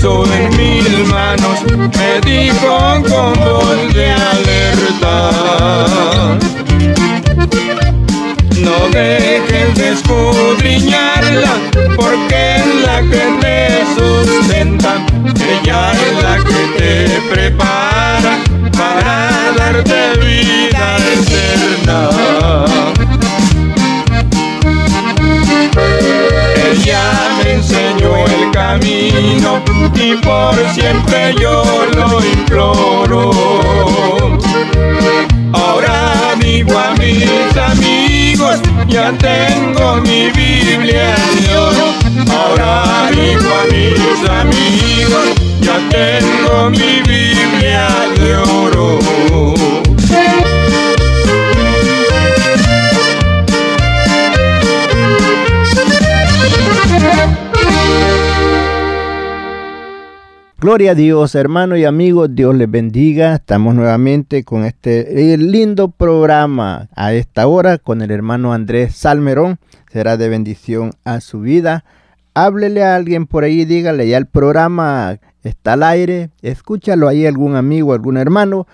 puso en mis manos, me dijo con voz de alerta. No dejes de escudriñarla, porque es la que te sustenta. Ella es la que te prepara para darte vida eterna. Ella me enseñó el camino y por siempre yo lo imploro. Ahora digo a mis amigos, ya tengo mi Biblia de oro. Ahora digo a mis amigos, ya tengo mi Biblia de oro. Gloria a Dios, hermano y amigos, Dios les bendiga. Estamos nuevamente con este eh, lindo programa a esta hora con el hermano Andrés Salmerón. Será de bendición a su vida. Háblele a alguien por ahí, dígale, ya el programa está al aire. Escúchalo ahí algún amigo, algún hermano.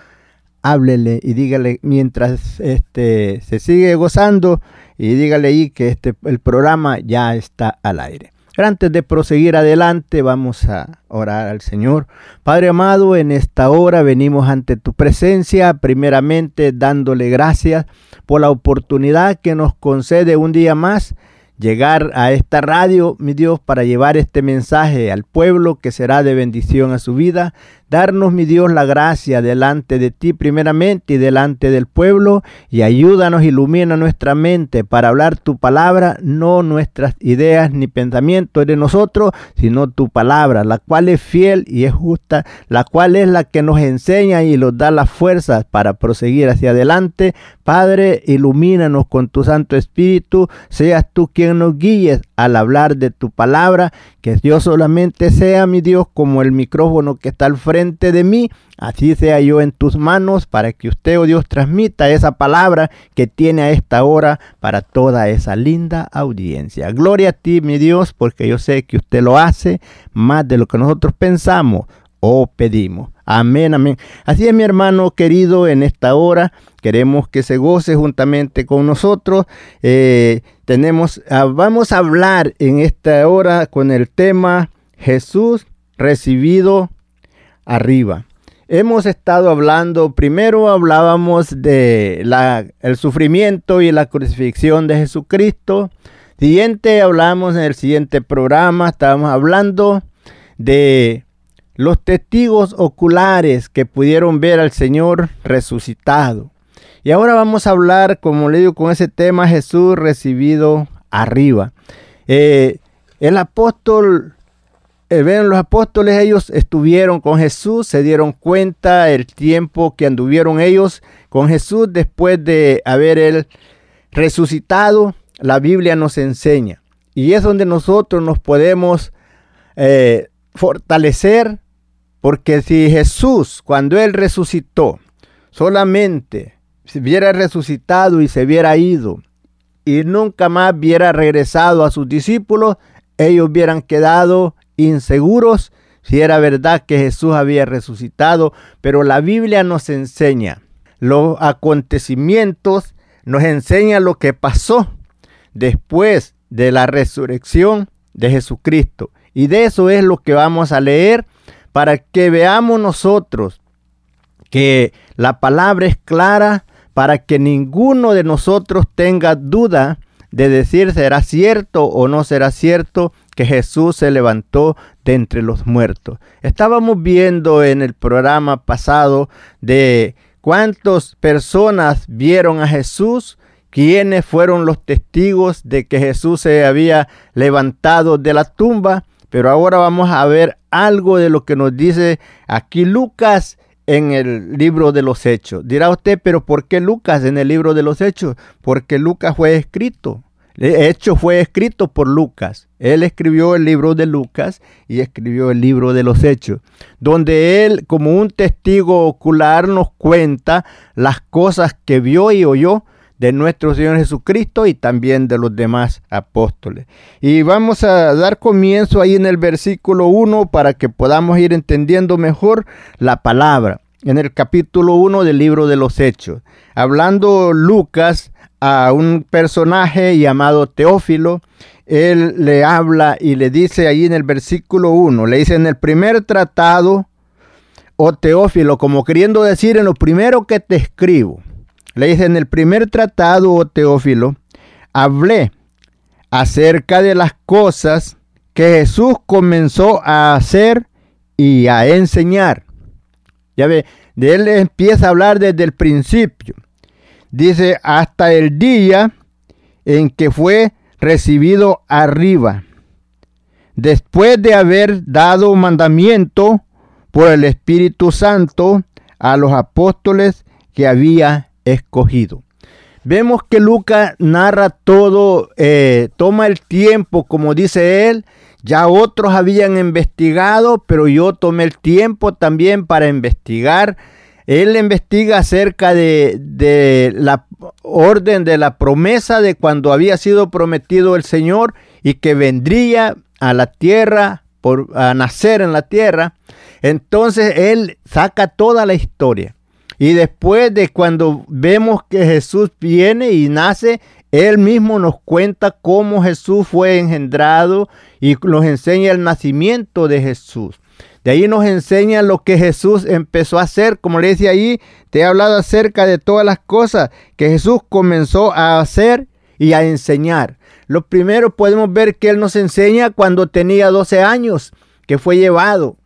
Háblele y dígale mientras este, se sigue gozando y dígale ahí que este, el programa ya está al aire. Antes de proseguir adelante, vamos a orar al Señor. Padre amado, en esta hora venimos ante tu presencia, primeramente dándole gracias por la oportunidad que nos concede un día más llegar a esta radio, mi Dios, para llevar este mensaje al pueblo que será de bendición a su vida. Darnos, mi Dios, la gracia delante de ti primeramente y delante del pueblo y ayúdanos, ilumina nuestra mente para hablar tu palabra, no nuestras ideas ni pensamientos de nosotros, sino tu palabra, la cual es fiel y es justa, la cual es la que nos enseña y nos da las fuerzas para proseguir hacia adelante. Padre, ilumínanos con tu Santo Espíritu, seas tú quien nos guíes al hablar de tu palabra, que Dios solamente sea mi Dios como el micrófono que está al frente de mí, así sea yo en tus manos para que usted, oh Dios, transmita esa palabra que tiene a esta hora para toda esa linda audiencia. Gloria a ti, mi Dios, porque yo sé que usted lo hace más de lo que nosotros pensamos o pedimos. Amén, amén. Así es, mi hermano querido, en esta hora queremos que se goce juntamente con nosotros. Eh, tenemos, ah, vamos a hablar en esta hora con el tema Jesús recibido arriba. Hemos estado hablando, primero hablábamos de la, el sufrimiento y la crucifixión de Jesucristo. Siguiente, hablamos en el siguiente programa, estábamos hablando de los testigos oculares que pudieron ver al Señor resucitado. Y ahora vamos a hablar, como le digo, con ese tema Jesús recibido arriba. Eh, el apóstol ven, los apóstoles ellos estuvieron con Jesús, se dieron cuenta el tiempo que anduvieron ellos con Jesús después de haber él resucitado. La Biblia nos enseña y es donde nosotros nos podemos eh, fortalecer, porque si Jesús cuando él resucitó solamente se hubiera resucitado y se hubiera ido y nunca más hubiera regresado a sus discípulos, ellos hubieran quedado inseguros si era verdad que Jesús había resucitado, pero la Biblia nos enseña los acontecimientos, nos enseña lo que pasó después de la resurrección de Jesucristo. Y de eso es lo que vamos a leer para que veamos nosotros que la palabra es clara, para que ninguno de nosotros tenga duda de decir será cierto o no será cierto que Jesús se levantó de entre los muertos. Estábamos viendo en el programa pasado de cuántas personas vieron a Jesús, quiénes fueron los testigos de que Jesús se había levantado de la tumba, pero ahora vamos a ver algo de lo que nos dice aquí Lucas en el libro de los hechos. Dirá usted, pero ¿por qué Lucas en el libro de los hechos? Porque Lucas fue escrito de hecho, fue escrito por Lucas. Él escribió el libro de Lucas y escribió el libro de los Hechos, donde él, como un testigo ocular, nos cuenta las cosas que vio y oyó de nuestro Señor Jesucristo y también de los demás apóstoles. Y vamos a dar comienzo ahí en el versículo 1 para que podamos ir entendiendo mejor la palabra. En el capítulo 1 del libro de los Hechos. Hablando Lucas a un personaje llamado Teófilo, él le habla y le dice ahí en el versículo 1, le dice en el primer tratado, o oh Teófilo, como queriendo decir en lo primero que te escribo, le dice en el primer tratado, o oh Teófilo, hablé acerca de las cosas que Jesús comenzó a hacer y a enseñar. Ya ve, de él empieza a hablar desde el principio. Dice, hasta el día en que fue recibido arriba, después de haber dado mandamiento por el Espíritu Santo a los apóstoles que había escogido. Vemos que Lucas narra todo, eh, toma el tiempo, como dice él, ya otros habían investigado, pero yo tomé el tiempo también para investigar él investiga acerca de, la orden de la promesa de cuando había sido prometido el Señor y que vendría a la tierra, por, a nacer en la tierra. Entonces él saca toda la historia. Y después de cuando vemos que Jesús viene y nace, él mismo nos cuenta cómo Jesús fue engendrado y nos enseña el nacimiento de Jesús. De ahí nos enseña lo que Jesús empezó a hacer. Como le decía ahí, te he hablado acerca de todas las cosas que Jesús comenzó a hacer y a enseñar. Lo primero podemos ver que Él nos enseña cuando tenía 12 años, que fue llevado.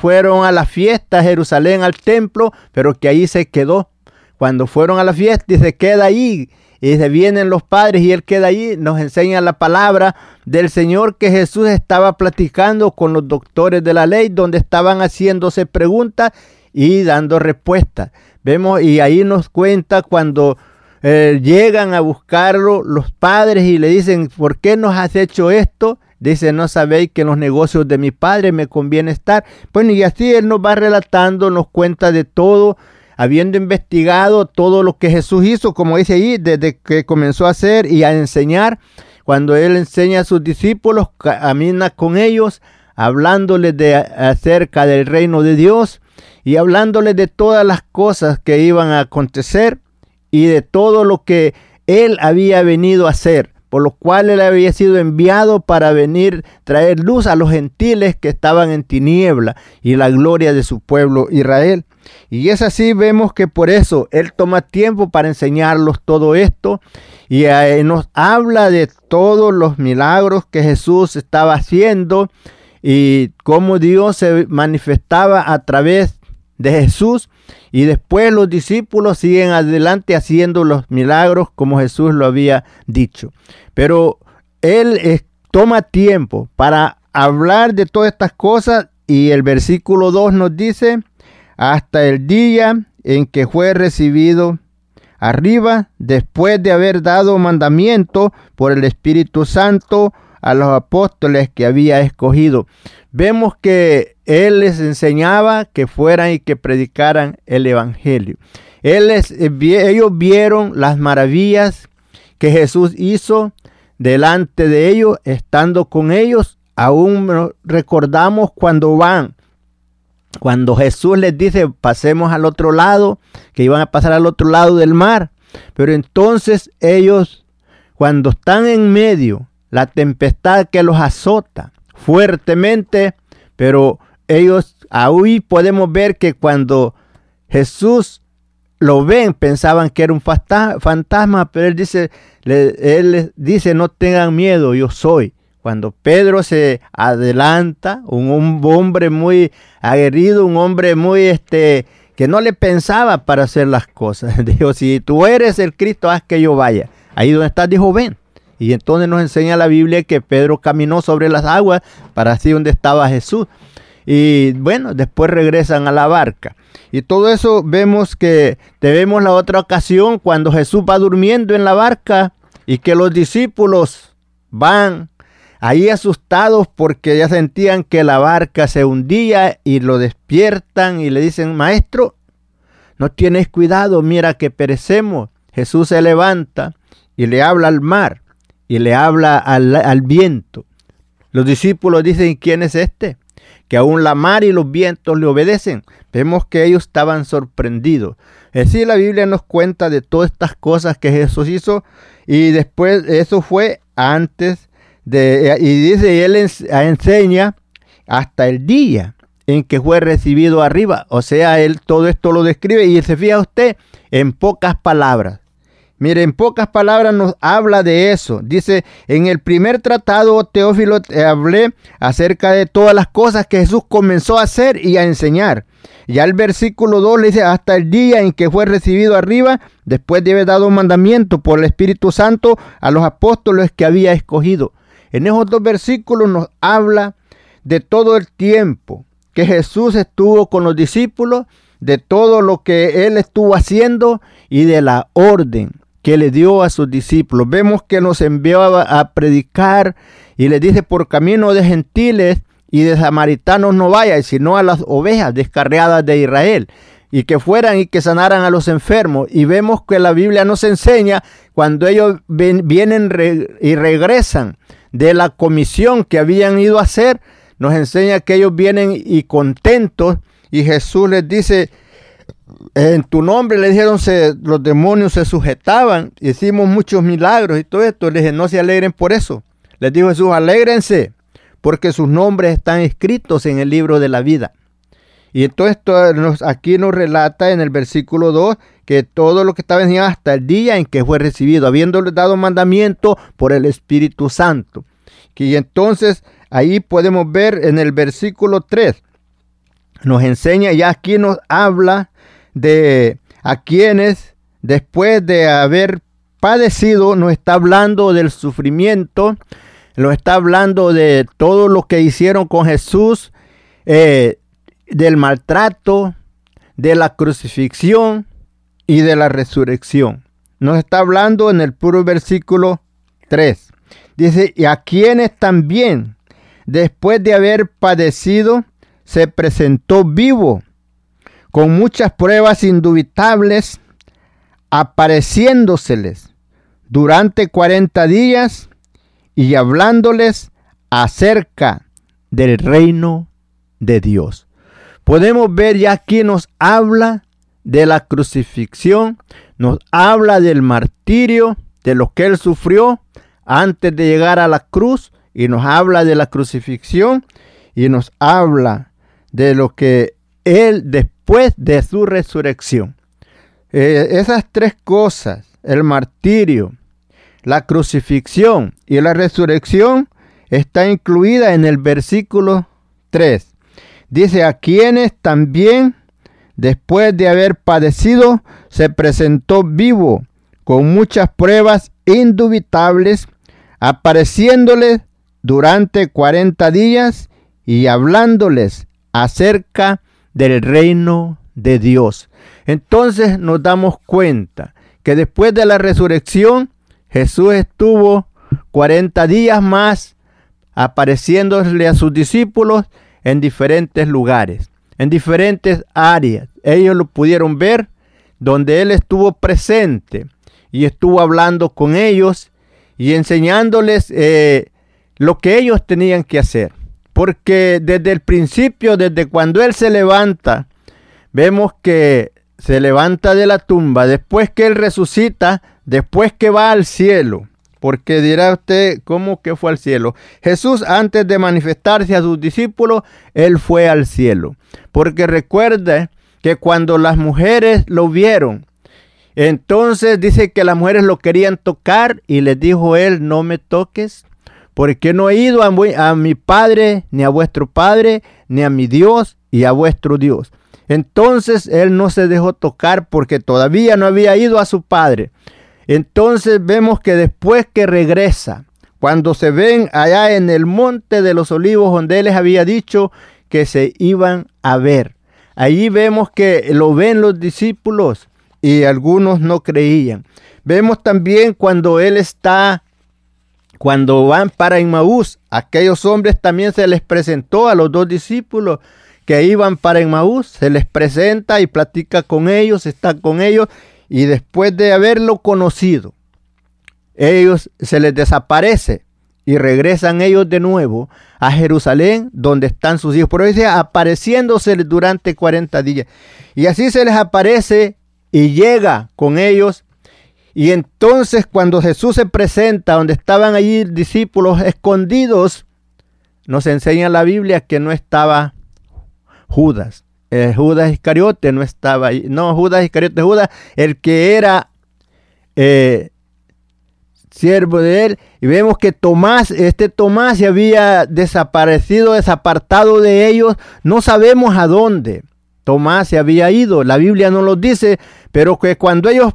fueron a la fiesta a Jerusalén, al templo, pero que ahí se quedó. Cuando fueron a la fiesta y se queda ahí y se vienen los padres y él queda allí, nos enseña la palabra del Señor que Jesús estaba platicando con los doctores de la ley, donde estaban haciéndose preguntas y dando respuestas. Vemos y ahí nos cuenta cuando eh, llegan a buscarlo los padres y le dicen, ¿por qué nos has hecho esto? Dice, no sabéis que en los negocios de mi padre me conviene estar. Bueno, y así él nos va relatando, nos cuenta de todo habiendo investigado todo lo que Jesús hizo, como dice ahí, desde que comenzó a hacer y a enseñar, cuando él enseña a sus discípulos, camina con ellos, hablándoles de acerca del reino de Dios y hablándoles de todas las cosas que iban a acontecer y de todo lo que él había venido a hacer por lo cual él había sido enviado para venir traer luz a los gentiles que estaban en tiniebla y la gloria de su pueblo Israel. Y es así, vemos que por eso Él toma tiempo para enseñarlos todo esto y eh, nos habla de todos los milagros que Jesús estaba haciendo y cómo Dios se manifestaba a través de Jesús. Y después los discípulos siguen adelante haciendo los milagros como Jesús lo había dicho. Pero Él eh, toma tiempo para hablar de todas estas cosas y el versículo 2 nos dice, hasta el día en que fue recibido arriba, después de haber dado mandamiento por el Espíritu Santo a los apóstoles que había escogido. Vemos que Él les enseñaba que fueran y que predicaran el Evangelio. Él les, ellos vieron las maravillas que Jesús hizo delante de ellos, estando con ellos. Aún recordamos cuando van, cuando Jesús les dice, pasemos al otro lado, que iban a pasar al otro lado del mar. Pero entonces ellos, cuando están en medio, la tempestad que los azota fuertemente, pero ellos aún podemos ver que cuando Jesús lo ven, pensaban que era un fantasma, pero él dice, él les dice, no tengan miedo, yo soy. Cuando Pedro se adelanta, un, hombre muy aguerrido, un hombre muy este que no le pensaba para hacer las cosas. Dijo, si tú eres el Cristo, haz que yo vaya. Ahí donde estás, dijo, ven. Y entonces nos enseña la Biblia que Pedro caminó sobre las aguas para así donde estaba Jesús. Y bueno, después regresan a la barca. Y todo eso vemos que vemos la otra ocasión cuando Jesús va durmiendo en la barca y que los discípulos van ahí asustados porque ya sentían que la barca se hundía y lo despiertan y le dicen, maestro, no tienes cuidado, mira que perecemos. Jesús se levanta y le habla al mar y le habla al, al viento. Los discípulos dicen, ¿quién es este? que aún la mar y los vientos le obedecen. Vemos que ellos estaban sorprendidos. Es decir, la Biblia nos cuenta de todas estas cosas que Jesús hizo y después eso fue antes de, y dice, él enseña hasta el día en que fue recibido arriba. O sea, él todo esto lo describe y se fija usted en pocas palabras. Mire, en pocas palabras nos habla de eso. Dice, en el primer tratado, Teófilo, te hablé acerca de todas las cosas que Jesús comenzó a hacer y a enseñar. Ya el versículo 2 le dice, hasta el día en que fue recibido arriba, después de haber dado mandamiento por el Espíritu Santo a los apóstoles que había escogido. En esos dos versículos nos habla de todo el tiempo que Jesús estuvo con los discípulos, de todo lo que él estuvo haciendo y de la orden que le dio a sus discípulos. Vemos que nos enviaba a predicar y le dice por camino de gentiles y de samaritanos no vaya, sino a las ovejas descarriadas de Israel y que fueran y que sanaran a los enfermos. Y vemos que la Biblia nos enseña cuando ellos vienen y regresan de la comisión que habían ido a hacer, nos enseña que ellos vienen y contentos y Jesús les dice, en tu nombre le dijeron, se, los demonios se sujetaban, hicimos muchos milagros y todo esto. Le dije, no se alegren por eso. Les dijo Jesús, alégrense, porque sus nombres están escritos en el libro de la vida. Y entonces esto aquí nos relata en el versículo 2 que todo lo que estaba en hasta el día en que fue recibido, habiéndole dado mandamiento por el Espíritu Santo. Y entonces ahí podemos ver en el versículo 3, nos enseña, ya aquí nos habla de a quienes después de haber padecido nos está hablando del sufrimiento, nos está hablando de todo lo que hicieron con Jesús, eh, del maltrato, de la crucifixión y de la resurrección. Nos está hablando en el puro versículo 3. Dice, y a quienes también, después de haber padecido, se presentó vivo con muchas pruebas indubitables, apareciéndoseles durante 40 días y hablándoles acerca del reino de Dios. Podemos ver ya aquí nos habla de la crucifixión, nos habla del martirio, de lo que él sufrió antes de llegar a la cruz, y nos habla de la crucifixión, y nos habla de lo que él después de su resurrección. Eh, esas tres cosas, el martirio, la crucifixión y la resurrección, está incluida en el versículo 3. Dice, a quienes también, después de haber padecido, se presentó vivo con muchas pruebas indubitables, apareciéndoles durante 40 días y hablándoles acerca del reino de Dios. Entonces nos damos cuenta que después de la resurrección, Jesús estuvo 40 días más apareciéndole a sus discípulos en diferentes lugares, en diferentes áreas. Ellos lo pudieron ver donde Él estuvo presente. y estuvo hablando con ellos y enseñándoles eh, lo que ellos tenían que hacer. Porque desde el principio, desde cuando Él se levanta, vemos que se levanta de la tumba, después que Él resucita, después que va al cielo. Porque dirá usted, ¿cómo que fue al cielo? Jesús antes de manifestarse a sus discípulos, Él fue al cielo. Porque recuerde que cuando las mujeres lo vieron, entonces dice que las mujeres lo querían tocar y les dijo Él, no me toques, porque no he ido a, a mi Padre, ni a vuestro Padre, ni a mi Dios y a vuestro Dios. Entonces Él no se dejó tocar porque todavía no había ido a su Padre. Entonces vemos que después que regresa, cuando se ven allá en el monte de los olivos donde él les había dicho que se iban a ver. Allí vemos que lo ven los discípulos y algunos no creían. Vemos también cuando él está, cuando van para Inmaús, aquellos hombres también se les presentó a los dos discípulos que iban para Inmaús, se les presenta y platica con ellos, está con ellos y después de haberlo conocido, ellos se les desaparece y regresan ellos de nuevo a Jerusalén donde están sus hijos. Por eso dice apareciéndose durante 40 días. Y así se les aparece y llega con ellos. Y entonces cuando Jesús se presenta donde estaban allí discípulos escondidos, nos enseña la Biblia que no estaba Judas. Eh, Judas Iscariote no estaba ahí. No, Judas Iscariote, Judas, el que era eh, siervo de él. Y vemos que Tomás, este Tomás se había desaparecido, desapartado de ellos. No sabemos a dónde Tomás se había ido. La Biblia no lo dice, pero que cuando ellos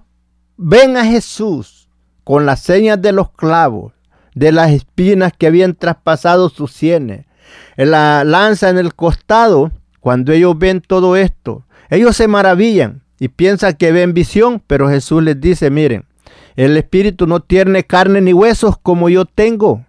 ven a Jesús con las señas de los clavos, de las espinas que habían traspasado sus sienes, la lanza en el costado, cuando ellos ven todo esto, ellos se maravillan y piensan que ven visión, pero Jesús les dice, miren, el Espíritu no tiene carne ni huesos como yo tengo.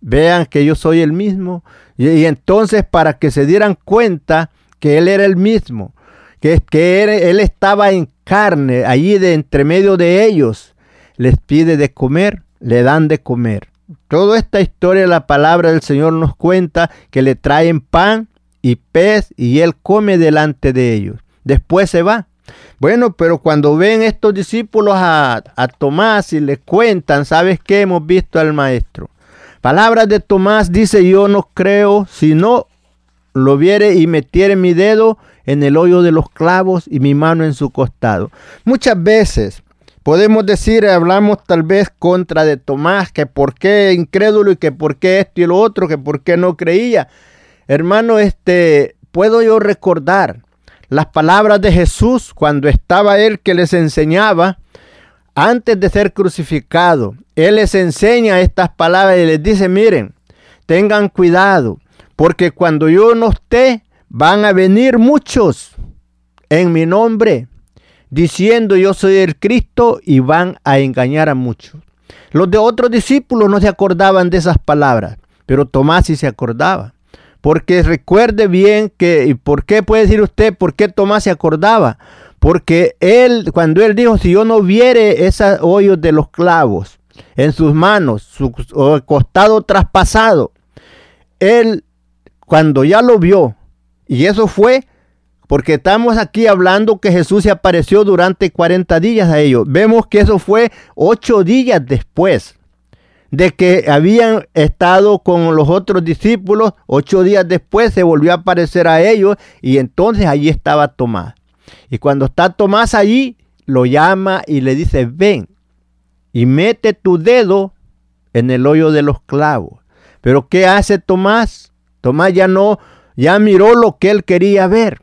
Vean que yo soy el mismo. Y, entonces para que se dieran cuenta que Él era el mismo, que, que él, estaba en carne, allí de entre medio de ellos, les pide de comer, le dan de comer. Toda esta historia, la palabra del Señor nos cuenta que le traen pan y pez y él come delante de ellos. Después se va. Bueno, pero cuando ven estos discípulos a, Tomás y le cuentan, ¿sabes qué? Hemos visto al maestro. Palabras de Tomás dice, yo no creo si no lo viere y metiere mi dedo en el hoyo de los clavos y mi mano en su costado. Muchas veces podemos decir, hablamos tal vez contra de Tomás, que por qué incrédulo y que por qué esto y lo otro, que por qué no creía. Hermano, este, puedo yo recordar las palabras de Jesús cuando estaba él que les enseñaba antes de ser crucificado. Él les enseña estas palabras y les dice, miren, tengan cuidado, porque cuando yo no esté, van a venir muchos en mi nombre, diciendo yo soy el Cristo y van a engañar a muchos. Los de otros discípulos no se acordaban de esas palabras, pero Tomás sí se acordaba. Porque recuerde bien que, ¿y por qué puede decir usted por qué Tomás se acordaba? Porque él, cuando él dijo, si yo no viere esos hoyos de los clavos en sus manos, su costado traspasado, él, cuando ya lo vio, y eso fue porque estamos aquí hablando que Jesús se apareció durante 40 días a ellos. Vemos que eso fue ocho días después de que habían estado con los otros discípulos, ocho días después se volvió a aparecer a ellos y entonces allí estaba Tomás. Y cuando está Tomás allí, lo llama y le dice, ven y mete tu dedo en el hoyo de los clavos. Pero ¿qué hace Tomás? Tomás ya no, ya miró lo que él quería ver.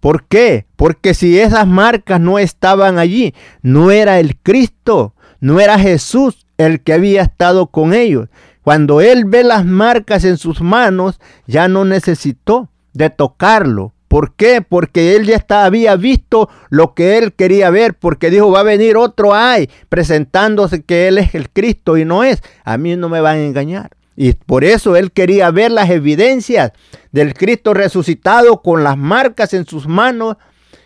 ¿Por qué? Porque si esas marcas no estaban allí, no era el Cristo, no era Jesús, el que había estado con ellos. Cuando él ve las marcas en sus manos, ya no necesitó de tocarlo. ¿Por qué? Porque él ya había visto lo que él quería ver, porque dijo, va a venir otro ay, presentándose que él es el Cristo y no es. A mí no me van a engañar. Y por eso él quería ver las evidencias del Cristo resucitado con las marcas en sus manos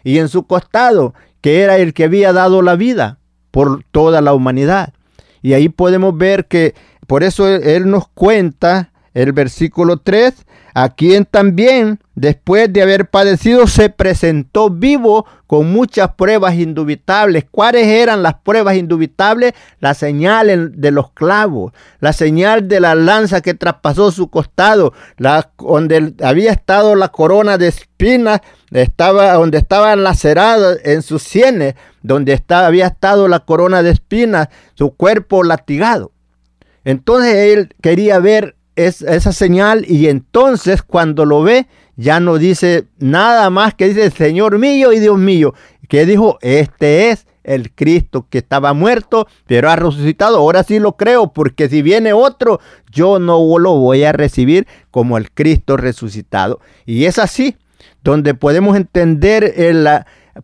y en su costado, que era el que había dado la vida por toda la humanidad. Y ahí podemos ver que por eso Él nos cuenta el versículo 3, a quien también, después de haber padecido, se presentó vivo con muchas pruebas indubitables. ¿Cuáles eran las pruebas indubitables? La señal de los clavos, la señal de la lanza que traspasó su costado, la, donde había estado la corona de espinas, estaba, donde estaba lacerada en sus sienes, donde estaba, había estado la corona de espinas, su cuerpo latigado. Entonces él quería ver es, esa señal y entonces cuando lo ve ya no dice nada más que dice Señor mío y Dios mío, que dijo, este es el Cristo que estaba muerto, pero ha resucitado. Ahora sí lo creo, porque si viene otro, yo no lo voy a recibir como el Cristo resucitado. Y es así, donde podemos entender, el,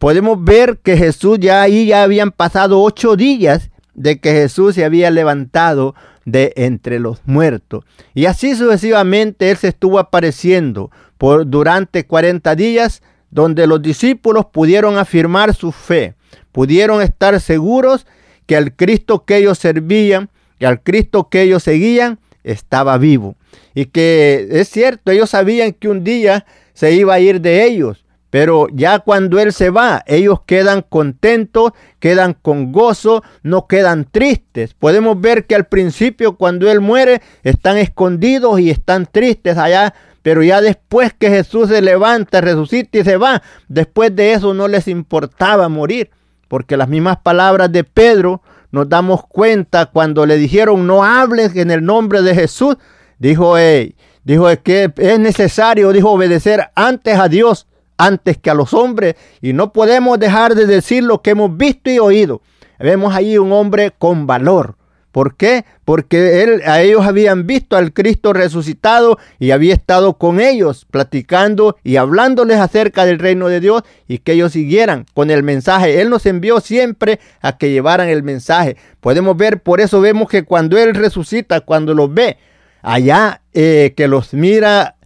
podemos ver que Jesús ya ahí ya habían pasado ocho días de que Jesús se había levantado de entre los muertos. Y así sucesivamente Él se estuvo apareciendo por, durante 40 días donde los discípulos pudieron afirmar su fe, pudieron estar seguros que al Cristo que ellos servían, que al Cristo que ellos seguían, estaba vivo. Y que es cierto, ellos sabían que un día se iba a ir de ellos, pero ya cuando Él se va, ellos quedan contentos, quedan con gozo, no quedan tristes. Podemos ver que al principio cuando Él muere están escondidos y están tristes allá, pero ya después que Jesús se levanta, resucita y se va, después de eso no les importaba morir, porque las mismas palabras de Pedro nos damos cuenta cuando le dijeron no hables en el nombre de Jesús, dijo, hey, dijo que es necesario, dijo obedecer antes a Dios antes que a los hombres y no podemos dejar de decir lo que hemos visto y oído. Vemos ahí un hombre con valor. ¿Por qué? Porque él, a ellos habían visto al Cristo resucitado y había estado con ellos platicando y hablándoles acerca del reino de Dios y que ellos siguieran con el mensaje. Él nos envió siempre a que llevaran el mensaje. Podemos ver, por eso vemos que cuando Él resucita, cuando los ve allá, eh, que los mira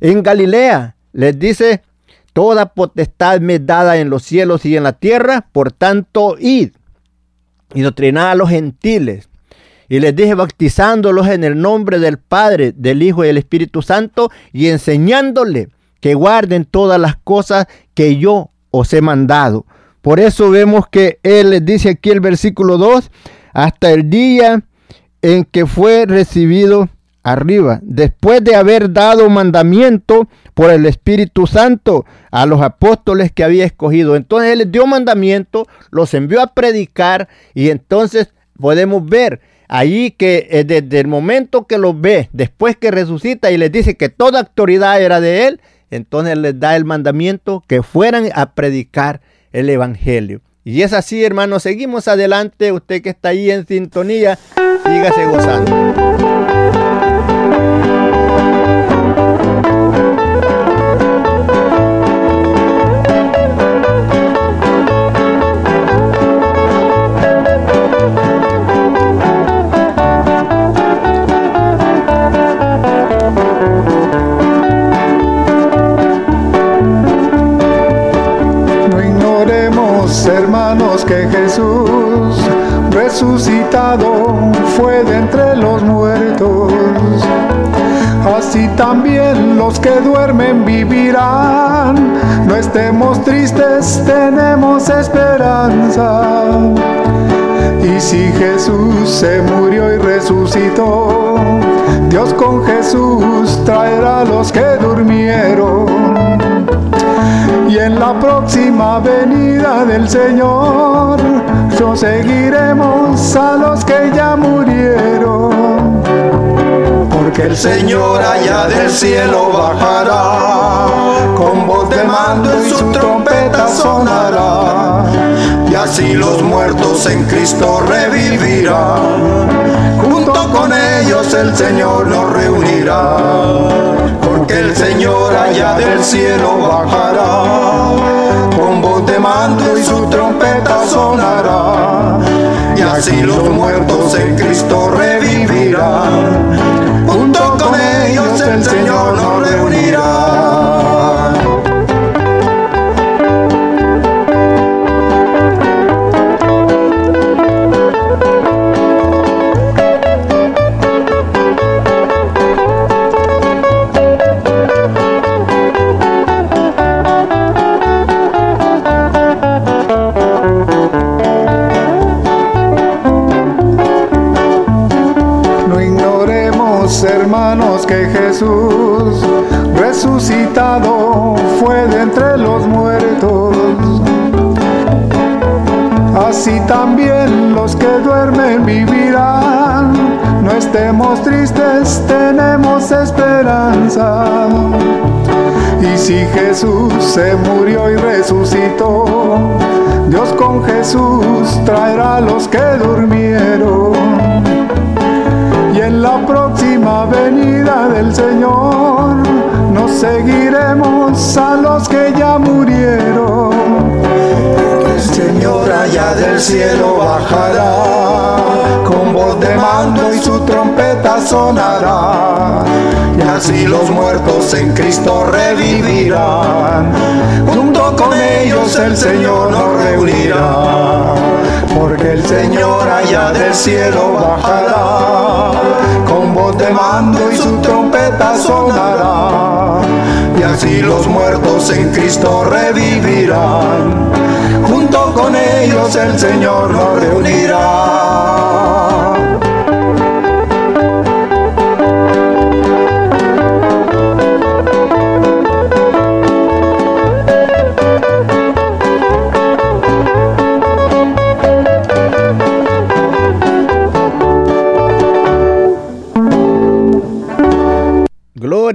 en Galilea, les dice, Toda potestad me dada en los cielos y en la tierra, por tanto, id y doctrinad a los gentiles. Y les dije bautizándolos en el nombre del Padre, del Hijo y del Espíritu Santo y enseñándole que guarden todas las cosas que yo os he mandado. Por eso vemos que Él les dice aquí el versículo 2, hasta el día en que fue recibido arriba, después de haber dado mandamiento por el Espíritu Santo a los apóstoles que había escogido. Entonces Él les dio mandamiento, los envió a predicar y entonces podemos ver ahí que eh, desde el momento que los ve, después que resucita y les dice que toda autoridad era de Él, entonces les da el mandamiento que fueran a predicar el Evangelio. Y es así, hermanos, seguimos adelante. Usted que está ahí en sintonía, sígase gozando. Que duermen vivirán. No estemos tristes, tenemos esperanza. Y si Jesús se murió y resucitó, Dios con Jesús traerá a los que durmieron y en la próxima venida del Señor, yo seguiremos a los que ya murieron. Porque el Señor allá del cielo bajará, con voz de mando en su trompeta sonará, y así los muertos en Cristo revivirán. Junto con ellos el Señor nos reunirá. Porque el Señor allá del cielo bajará, con voz de mando y su trompeta sonará, y así los muertos en Cristo revivirán, junto con ellos el Señor Jesús resucitado fue de entre los muertos. Así también los que duermen vivirán. No estemos tristes, tenemos esperanza. Y si Jesús se murió y resucitó, Dios con Jesús traerá a los que durmieron. Próxima venida del Señor, nos seguiremos a los que ya murieron. El Señor allá del cielo bajará, con voz de mando y su trompeta sonará. Y así los muertos en Cristo revivirán. Junto con ellos el Señor nos reunirá, porque el Señor allá del cielo bajará, voz de mando y su trompeta sonará. Y así los muertos en Cristo revivirán. Junto con ellos el Señor nos reunirá.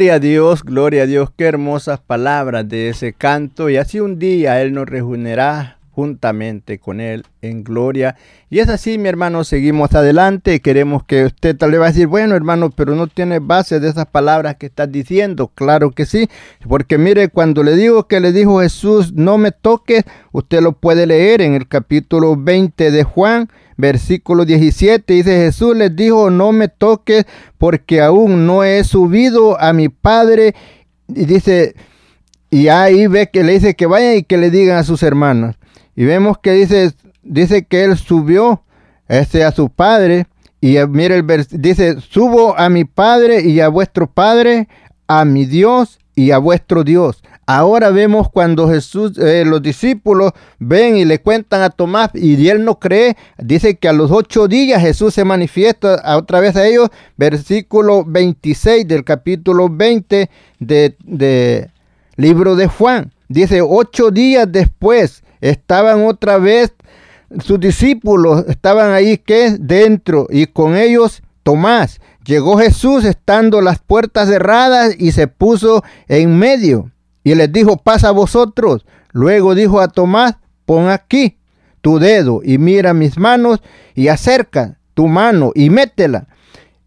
Gloria a Dios, gloria a Dios, qué hermosas palabras de ese canto. Y así un día Él nos reunirá juntamente con Él en gloria. Y es así, mi hermano, seguimos adelante. Queremos que usted tal vez va a decir, bueno, hermano, pero no tiene base de esas palabras que estás diciendo. Claro que sí, porque mire, cuando le digo que le dijo Jesús, no me toques, usted lo puede leer en el capítulo 20 de Juan versículo 17, dice Jesús les dijo, no me toques porque aún no he subido a mi Padre. Y dice, y ahí ve que le dice que vayan y que le digan a sus hermanos. Y vemos que dice, dice que él subió este, a su Padre. Y mire el dice, subo a mi Padre y a vuestro Padre, a mi Dios y a vuestro Dios. Ahora vemos cuando Jesús, eh, los discípulos ven y le cuentan a Tomás y él no cree, dice que a los ocho días Jesús se manifiesta otra vez a ellos, versículo 26 del capítulo 20 de, de libro de Juan. Dice, ocho días después estaban otra vez sus discípulos, estaban ahí que dentro y con ellos Tomás. Llegó Jesús estando las puertas cerradas y se puso en medio y les dijo, pasa a vosotros. Luego dijo a Tomás, pon aquí tu dedo y mira mis manos y acerca tu mano y métela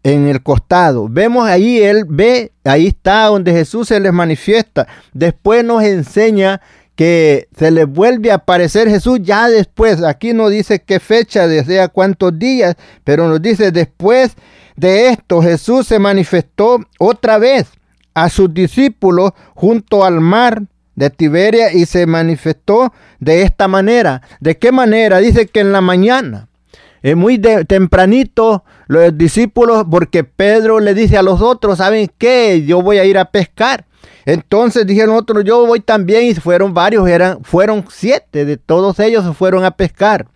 en el costado. Vemos ahí, él ve, ahí está donde Jesús se les manifiesta. Después nos enseña que se les vuelve a aparecer Jesús ya después. Aquí no dice qué fecha, desde a cuántos días, pero nos dice después de esto Jesús se manifestó otra vez a sus discípulos junto al mar de Tiberia y se manifestó de esta manera. ¿De qué manera? Dice que en la mañana, es muy tempranito, los discípulos, porque Pedro le dice a los otros, ¿saben qué? Yo voy a ir a pescar. Entonces dijeron otros, yo voy también y fueron varios, eran, fueron siete, de todos ellos fueron a pescar.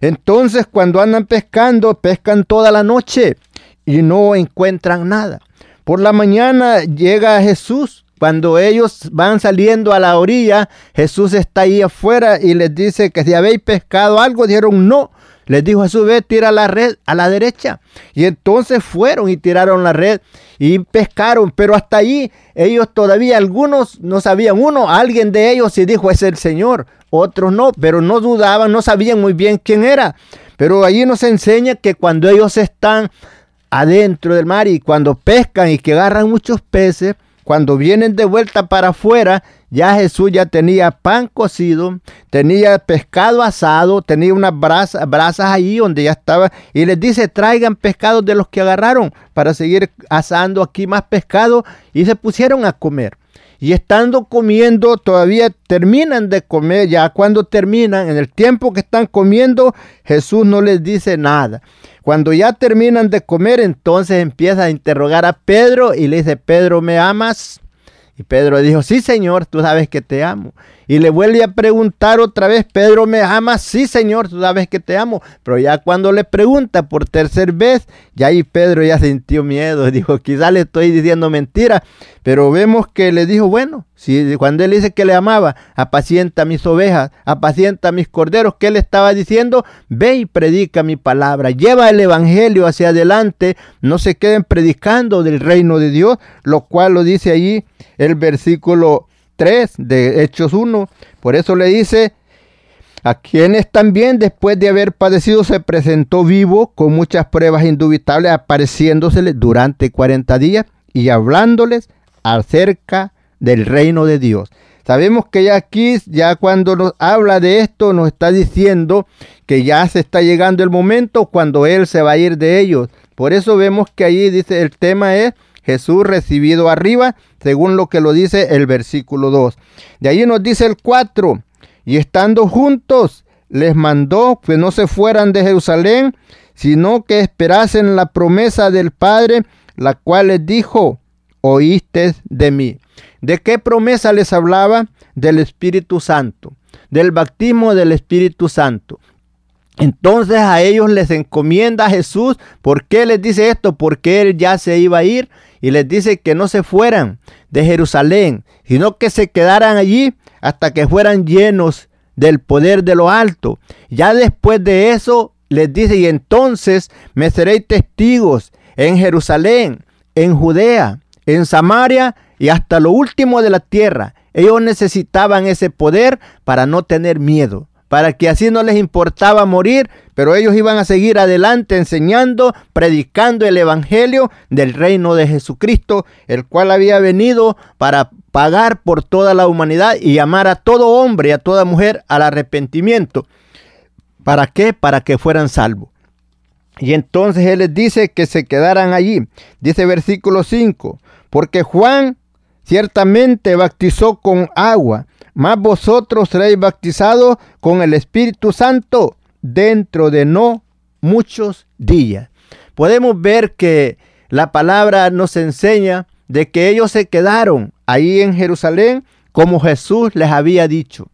Entonces cuando andan pescando, pescan toda la noche y no encuentran nada. Por la mañana llega Jesús. Cuando ellos van saliendo a la orilla, Jesús está ahí afuera y les dice que si habéis pescado algo, dijeron no. Les dijo Jesús, ve, tira la red a la derecha. Y entonces fueron y tiraron la red y pescaron. Pero hasta ahí ellos todavía, algunos no sabían. Uno, alguien de ellos sí dijo, es el Señor. Otros no, pero no dudaban, no sabían muy bien quién era. Pero allí nos enseña que cuando ellos están adentro del mar y cuando pescan y que agarran muchos peces, cuando vienen de vuelta para afuera, ya Jesús ya tenía pan cocido, tenía pescado asado, tenía unas brasas, brasas ahí donde ya estaba, y les dice, traigan pescados de los que agarraron para seguir asando aquí más pescado, y se pusieron a comer. Y estando comiendo, todavía terminan de comer, ya cuando terminan, en el tiempo que están comiendo, Jesús no les dice nada. Cuando ya terminan de comer, entonces empieza a interrogar a Pedro y le dice, Pedro, ¿me amas? Y Pedro dijo, sí Señor, tú sabes que te amo. Y le vuelve a preguntar otra vez, Pedro, ¿me amas? Sí Señor, tú sabes que te amo. Pero ya cuando le pregunta por tercera vez, ya ahí Pedro ya sintió miedo. Dijo, quizá le estoy diciendo mentira. Pero vemos que le dijo, bueno, si cuando él dice que le amaba, apacienta mis ovejas, apacienta mis corderos, ¿qué le estaba diciendo? Ve y predica mi palabra, lleva el evangelio hacia adelante, no se queden predicando del reino de Dios, lo cual lo dice allí el versículo 3 de Hechos 1. Por eso le dice, a quienes también después de haber padecido se presentó vivo con muchas pruebas indubitables, apareciéndosele durante 40 días y hablándoles acerca del reino de Dios. Sabemos que ya aquí, ya cuando nos habla de esto, nos está diciendo que ya se está llegando el momento cuando Él se va a ir de ellos. Por eso vemos que allí dice el tema es Jesús recibido arriba, según lo que lo dice el versículo 2. De ahí nos dice el 4, y estando juntos, les mandó que no se fueran de Jerusalén, sino que esperasen la promesa del Padre, la cual les dijo, oíste de mí. ¿De qué promesa les hablaba? Del Espíritu Santo, del bautismo del Espíritu Santo. Entonces a ellos les encomienda Jesús. ¿Por qué les dice esto? Porque Él ya se iba a ir y les dice que no se fueran de Jerusalén, sino que se quedaran allí hasta que fueran llenos del poder de lo alto. Ya después de eso les dice, y entonces me seréis testigos en Jerusalén, en Judea, en Samaria y hasta lo último de la tierra. Ellos necesitaban ese poder para no tener miedo para que así no les importaba morir, pero ellos iban a seguir adelante enseñando, predicando el Evangelio del reino de Jesucristo, el cual había venido para pagar por toda la humanidad y llamar a todo hombre y a toda mujer al arrepentimiento. ¿Para qué? Para que fueran salvos. Y entonces Él les dice que se quedaran allí. Dice versículo 5, porque Juan ciertamente bautizó con agua, mas vosotros seréis bautizados con el Espíritu Santo dentro de no muchos días. Podemos ver que la palabra nos enseña de que ellos se quedaron ahí en Jerusalén como Jesús les había dicho.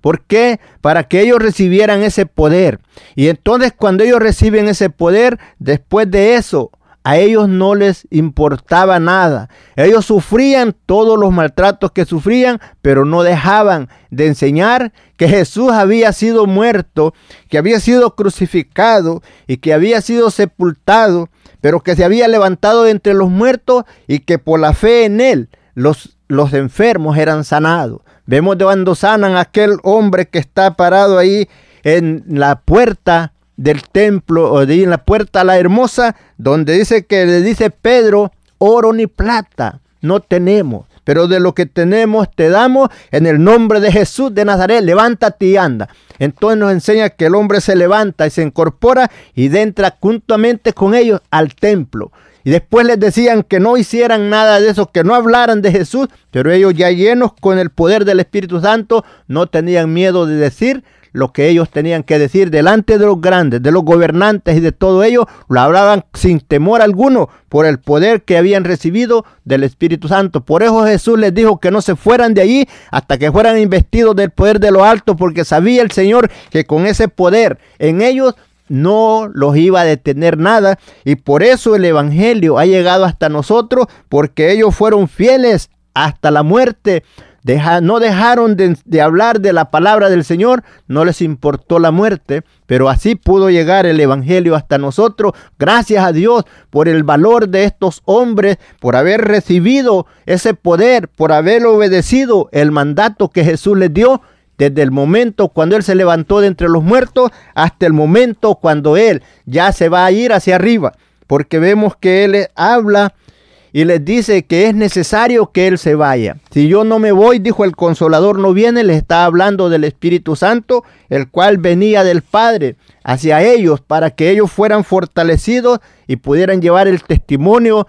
¿Por qué? Para que ellos recibieran ese poder. Y entonces cuando ellos reciben ese poder, después de eso, a ellos no les importaba nada. Ellos sufrían todos los maltratos que sufrían, pero no dejaban de enseñar que Jesús había sido muerto, que había sido crucificado y que había sido sepultado, pero que se había levantado entre los muertos y que por la fe en él los, los enfermos eran sanados. Vemos de cuando sanan a aquel hombre que está parado ahí en la puerta del templo, o de en la puerta a la hermosa, donde dice que le dice Pedro, oro ni plata no tenemos, pero de lo que tenemos te damos en el nombre de Jesús de Nazaret, levántate y anda. Entonces nos enseña que el hombre se levanta y se incorpora y entra juntamente con ellos al templo. Y después les decían que no hicieran nada de eso, que no hablaran de Jesús, pero ellos ya llenos con el poder del Espíritu Santo no tenían miedo de decir lo que ellos tenían que decir delante de los grandes, de los gobernantes y de todo ello, lo hablaban sin temor alguno por el poder que habían recibido del Espíritu Santo. Por eso Jesús les dijo que no se fueran de allí hasta que fueran investidos del poder de lo alto, porque sabía el Señor que con ese poder en ellos no los iba a detener nada y por eso el Evangelio ha llegado hasta nosotros, porque ellos fueron fieles hasta la muerte no dejaron de, hablar de la palabra del Señor, no les importó la muerte, pero así pudo llegar el Evangelio hasta nosotros. Gracias a Dios por el valor de estos hombres, por haber recibido ese poder, por haber obedecido el mandato que Jesús les dio desde el momento cuando Él se levantó de entre los muertos hasta el momento cuando Él ya se va a ir hacia arriba. Porque vemos que Él habla y les dice que es necesario que Él se vaya. Si yo no me voy, dijo el consolador, no viene, les está hablando del Espíritu Santo, el cual venía del Padre hacia ellos para que ellos fueran fortalecidos y pudieran llevar el testimonio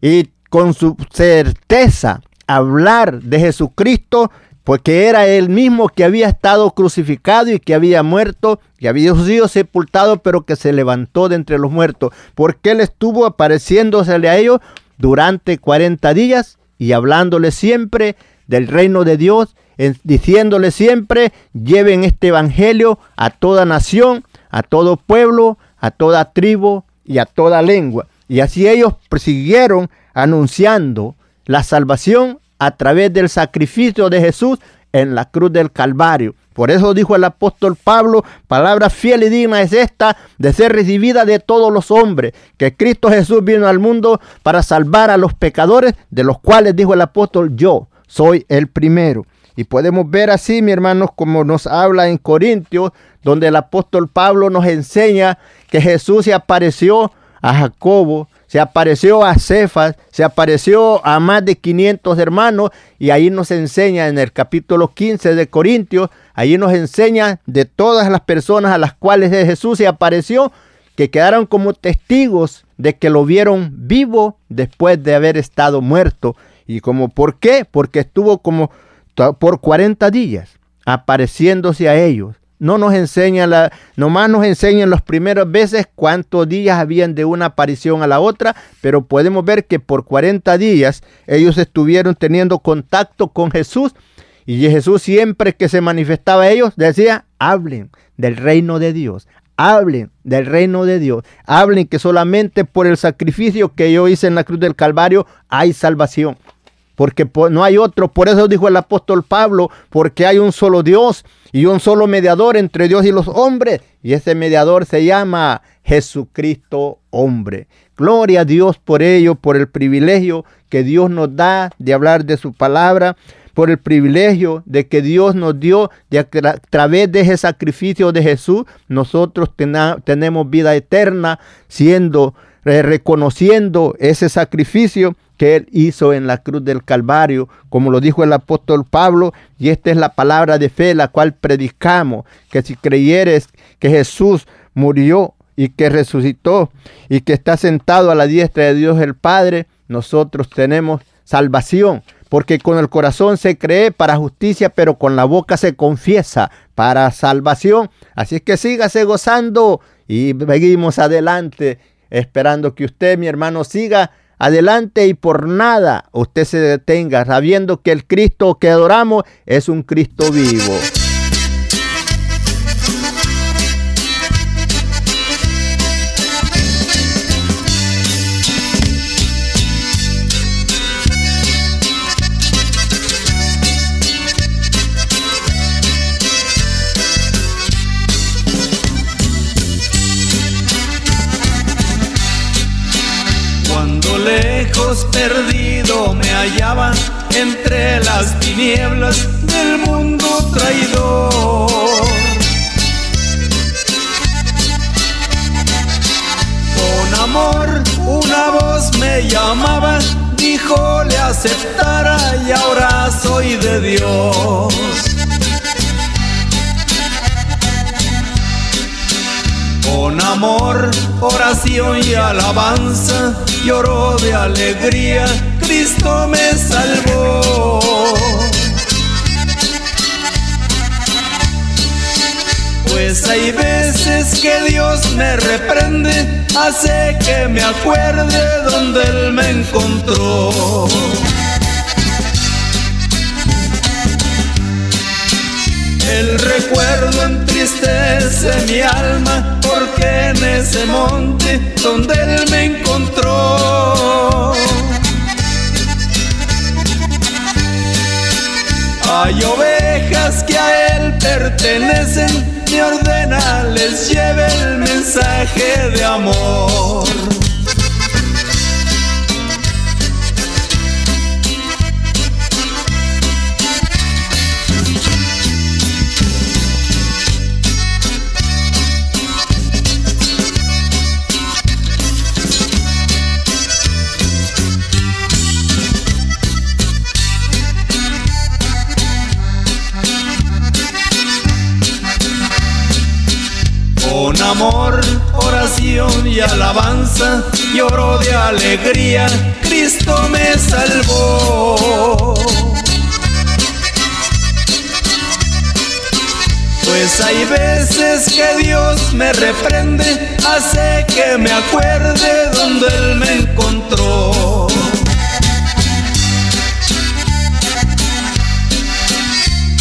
y con su certeza hablar de Jesucristo, porque era el mismo que había estado crucificado y que había muerto, que había sido sepultado, pero que se levantó de entre los muertos, porque él estuvo apareciéndosele a ellos durante 40 días y hablándole siempre del reino de Dios, diciéndole siempre, lleven este evangelio a toda nación, a todo pueblo, a toda tribu y a toda lengua. Y así ellos prosiguieron anunciando la salvación a través del sacrificio de Jesús en la cruz del Calvario. Por eso dijo el apóstol Pablo, palabra fiel y digna es esta de ser recibida de todos los hombres, que Cristo Jesús vino al mundo para salvar a los pecadores, de los cuales dijo el apóstol, yo soy el primero. Y podemos ver así, mi hermanos, como nos habla en Corintios, donde el apóstol Pablo nos enseña que Jesús se apareció a Jacobo, se apareció a Cefas, se apareció a más de 500 hermanos y ahí nos enseña en el capítulo 15 de Corintios, ahí nos enseña de todas las personas a las cuales Jesús se apareció, que quedaron como testigos de que lo vieron vivo después de haber estado muerto. ¿Y como por qué? Porque estuvo como por 40 días apareciéndose a ellos no nos enseña la, nomás nos enseñan las primeras veces cuántos días habían de una aparición a la otra, pero podemos ver que por 40 días ellos estuvieron teniendo contacto con Jesús y Jesús siempre que se manifestaba a ellos decía, hablen del reino de Dios, hablen del reino de Dios, hablen que solamente por el sacrificio que yo hice en la cruz del Calvario hay salvación porque no hay otro. Por eso dijo el apóstol Pablo, porque hay un solo Dios y un solo mediador entre Dios y los hombres. Y ese mediador se llama Jesucristo hombre. Gloria a Dios por ello, por el privilegio que Dios nos da de hablar de su palabra, por el privilegio de que Dios nos dio de a, través de ese sacrificio de Jesús, nosotros tenemos vida eterna siendo eh, reconociendo ese sacrificio que Él hizo en la cruz del Calvario, como lo dijo el apóstol Pablo, y esta es la palabra de fe, la cual predicamos, que si creyeres que Jesús murió y que resucitó y que está sentado a la diestra de Dios el Padre, nosotros tenemos salvación, porque con el corazón se cree para justicia, pero con la boca se confiesa para salvación. Así es que sígase gozando y seguimos adelante, esperando que usted, mi hermano, siga adelante y por nada usted se detenga, sabiendo que el Cristo que adoramos es un Cristo vivo. Perdido me hallaba entre las tinieblas del mundo traidor. Con amor una voz me llamaba, dijo le aceptara y ahora soy de Dios. Con amor, oración y alabanza lloró de alegría, Cristo me salvó. Pues hay veces que Dios me reprende, hace que me acuerde donde Él me encontró. El recuerdo entristece mi alma porque en ese monte donde él me encontró hay ovejas que a él pertenecen, me ordena les lleve el mensaje de amor. Amor, oración y alabanza, lloro de alegría, Cristo me salvó. Pues hay veces que Dios me reprende, hace que me acuerde donde Él me encontró.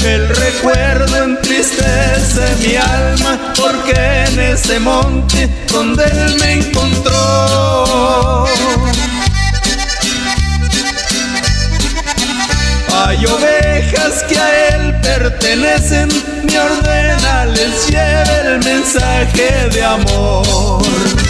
Recuerdo entristece mi alma porque en ese monte donde él me encontró. Hay ovejas que a él pertenecen me ordena les lleve el mensaje de amor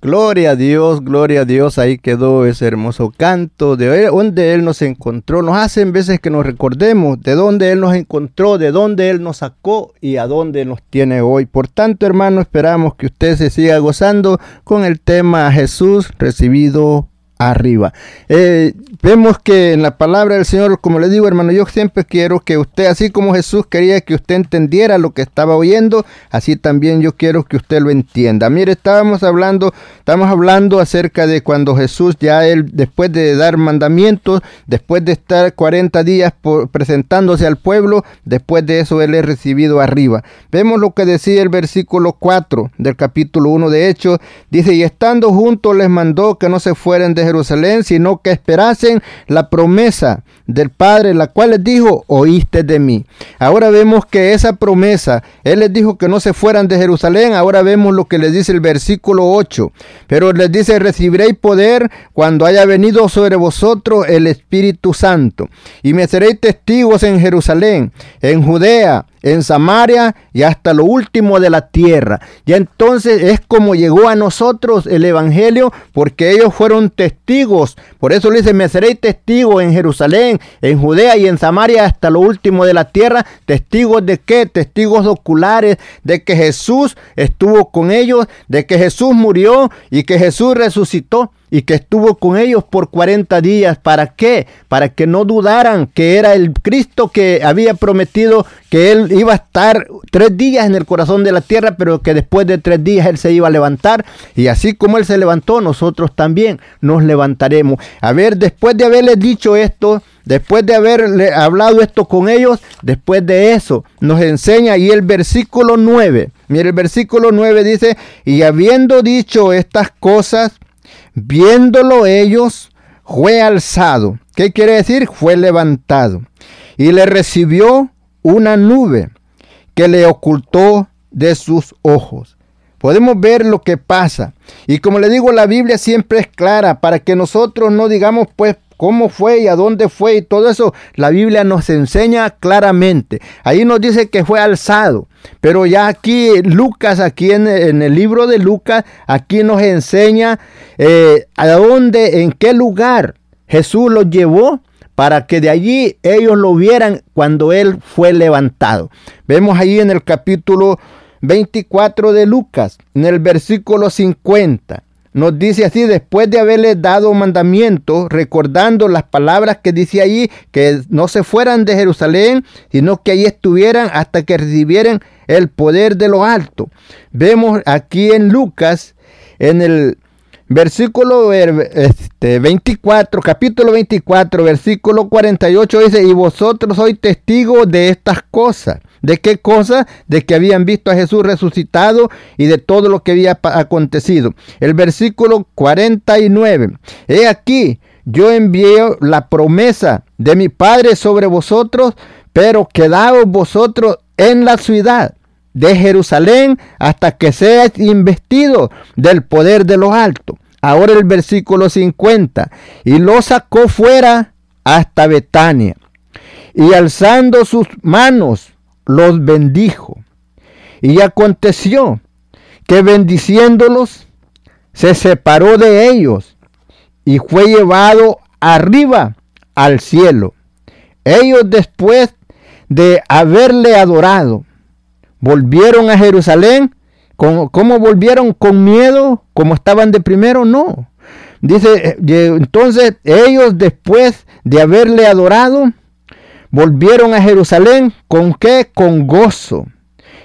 Gloria a Dios, gloria a Dios. Ahí quedó ese hermoso canto de donde Él nos encontró. Nos hacen veces que nos recordemos de dónde Él nos encontró, de dónde Él nos sacó y a dónde nos tiene hoy. Por tanto, hermano, esperamos que usted se siga gozando con el tema Jesús recibido arriba. Eh, vemos que en la palabra del Señor, como le digo hermano, yo siempre quiero que usted, así como Jesús quería que usted entendiera lo que estaba oyendo, así también yo quiero que usted lo entienda. Mire, estábamos hablando, estamos hablando acerca de cuando Jesús ya él, después de dar mandamientos, después de estar 40 días presentándose al pueblo, después de eso él es recibido arriba. Vemos lo que decía el versículo 4 del capítulo 1 de Hechos, dice, y estando juntos les mandó que no se fueran de Jerusalén, sino que esperasen la promesa del Padre, la cual les dijo, oíste de mí. Ahora vemos que esa promesa, Él les dijo que no se fueran de Jerusalén, ahora vemos lo que les dice el versículo 8, pero les dice, recibiréis poder cuando haya venido sobre vosotros el Espíritu Santo, y me seréis testigos en Jerusalén, en Judea, en Samaria y hasta lo último de la tierra. Y entonces es como llegó a nosotros el Evangelio, porque ellos fueron testigos. Por eso le dice, me seréis testigos en Jerusalén, en Judea y en Samaria hasta lo último de la tierra. ¿Testigos de qué? Testigos oculares de que Jesús estuvo con ellos, de que Jesús murió y que Jesús resucitó y que estuvo con ellos por 40 días. ¿Para qué? Para que no dudaran que era el Cristo que había prometido que Él iba a estar tres días en el corazón de la tierra, pero que después de tres días Él se iba a levantar. Y así como Él se levantó, nosotros también nos levantaremos. A ver, después de haberles dicho esto, después de haberle hablado esto con ellos, después de eso nos enseña y el versículo 9. Mire, el versículo 9 dice, y habiendo dicho estas cosas, Viéndolo ellos, fue alzado. ¿Qué quiere decir? Fue levantado. Y le recibió una nube que le ocultó de sus ojos. Podemos ver lo que pasa. Y como le digo, la Biblia siempre es clara para que nosotros no digamos, pues, cómo fue y a dónde fue y todo eso, la Biblia nos enseña claramente. Ahí nos dice que fue alzado, pero ya aquí Lucas, aquí en, el libro de Lucas, aquí nos enseña eh, a dónde, en qué lugar Jesús los llevó para que de allí ellos lo vieran cuando él fue levantado. Vemos ahí en el capítulo 24 de Lucas, en el versículo 50. Nos dice así, después de haberle dado mandamiento, recordando las palabras que dice ahí, que no se fueran de Jerusalén, sino que allí estuvieran hasta que recibieran el poder de lo alto. Vemos aquí en Lucas, en el versículo 24, este, capítulo 24, versículo 48, dice, y vosotros sois testigos de estas cosas. ¿De qué cosa? De que habían visto a Jesús resucitado y de todo lo que había acontecido. El versículo 49. He aquí, yo envío la promesa de mi Padre sobre vosotros, pero quedaos vosotros en la ciudad de Jerusalén hasta que seáis investidos del poder de los altos. Ahora el versículo 50. Y lo sacó fuera hasta Betania. Y alzando sus manos, los bendijo. Y aconteció que bendiciéndolos, se separó de ellos y fue llevado arriba al cielo. Ellos después de haberle adorado, volvieron a Jerusalén. ¿Cómo, volvieron? ¿Con miedo? ¿Como estaban de primero? No. Dice, eh, entonces ellos después de haberle adorado, volvieron a Jerusalén con qué? Con gozo.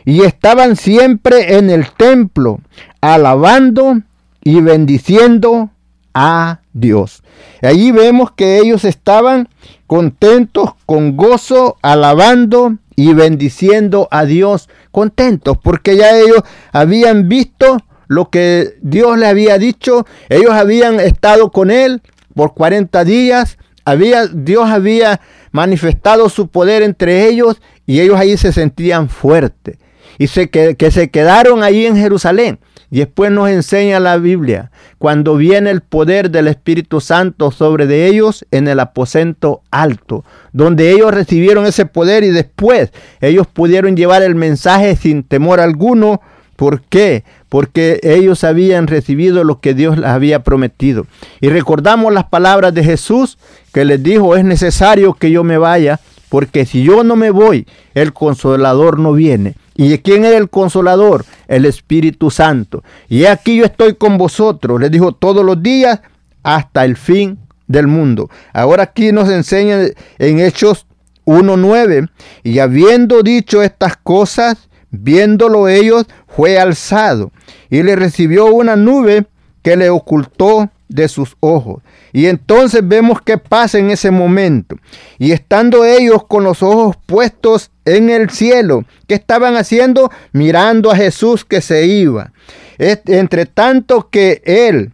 Y estaban siempre en el templo, alabando y bendiciendo a Dios. Allí vemos que ellos estaban contentos, con gozo, alabando y bendiciendo a Dios, contentos, porque ya ellos habían visto lo que Dios le había dicho, ellos habían estado con él por 40 días, había, Dios había manifestado su poder entre ellos y ellos ahí se sentían fuertes y se, que, que se quedaron ahí en Jerusalén. Y después nos enseña la Biblia, cuando viene el poder del Espíritu Santo sobre de ellos en el aposento alto, donde ellos recibieron ese poder y después ellos pudieron llevar el mensaje sin temor alguno. ¿Por qué? Porque ellos habían recibido lo que Dios les había prometido. Y recordamos las palabras de Jesús que les dijo, es necesario que yo me vaya, porque si yo no me voy, el consolador no viene. ¿Y quién es el consolador? El Espíritu Santo. Y aquí yo estoy con vosotros, les dijo todos los días hasta el fin del mundo. Ahora aquí nos enseña en Hechos 1.9. Y habiendo dicho estas cosas, viéndolo ellos, fue alzado y le recibió una nube que le ocultó de sus ojos. Y entonces vemos qué pasa en ese momento. Y estando ellos con los ojos puestos en el cielo, ¿qué estaban haciendo? Mirando a Jesús que se iba. Entre tanto que él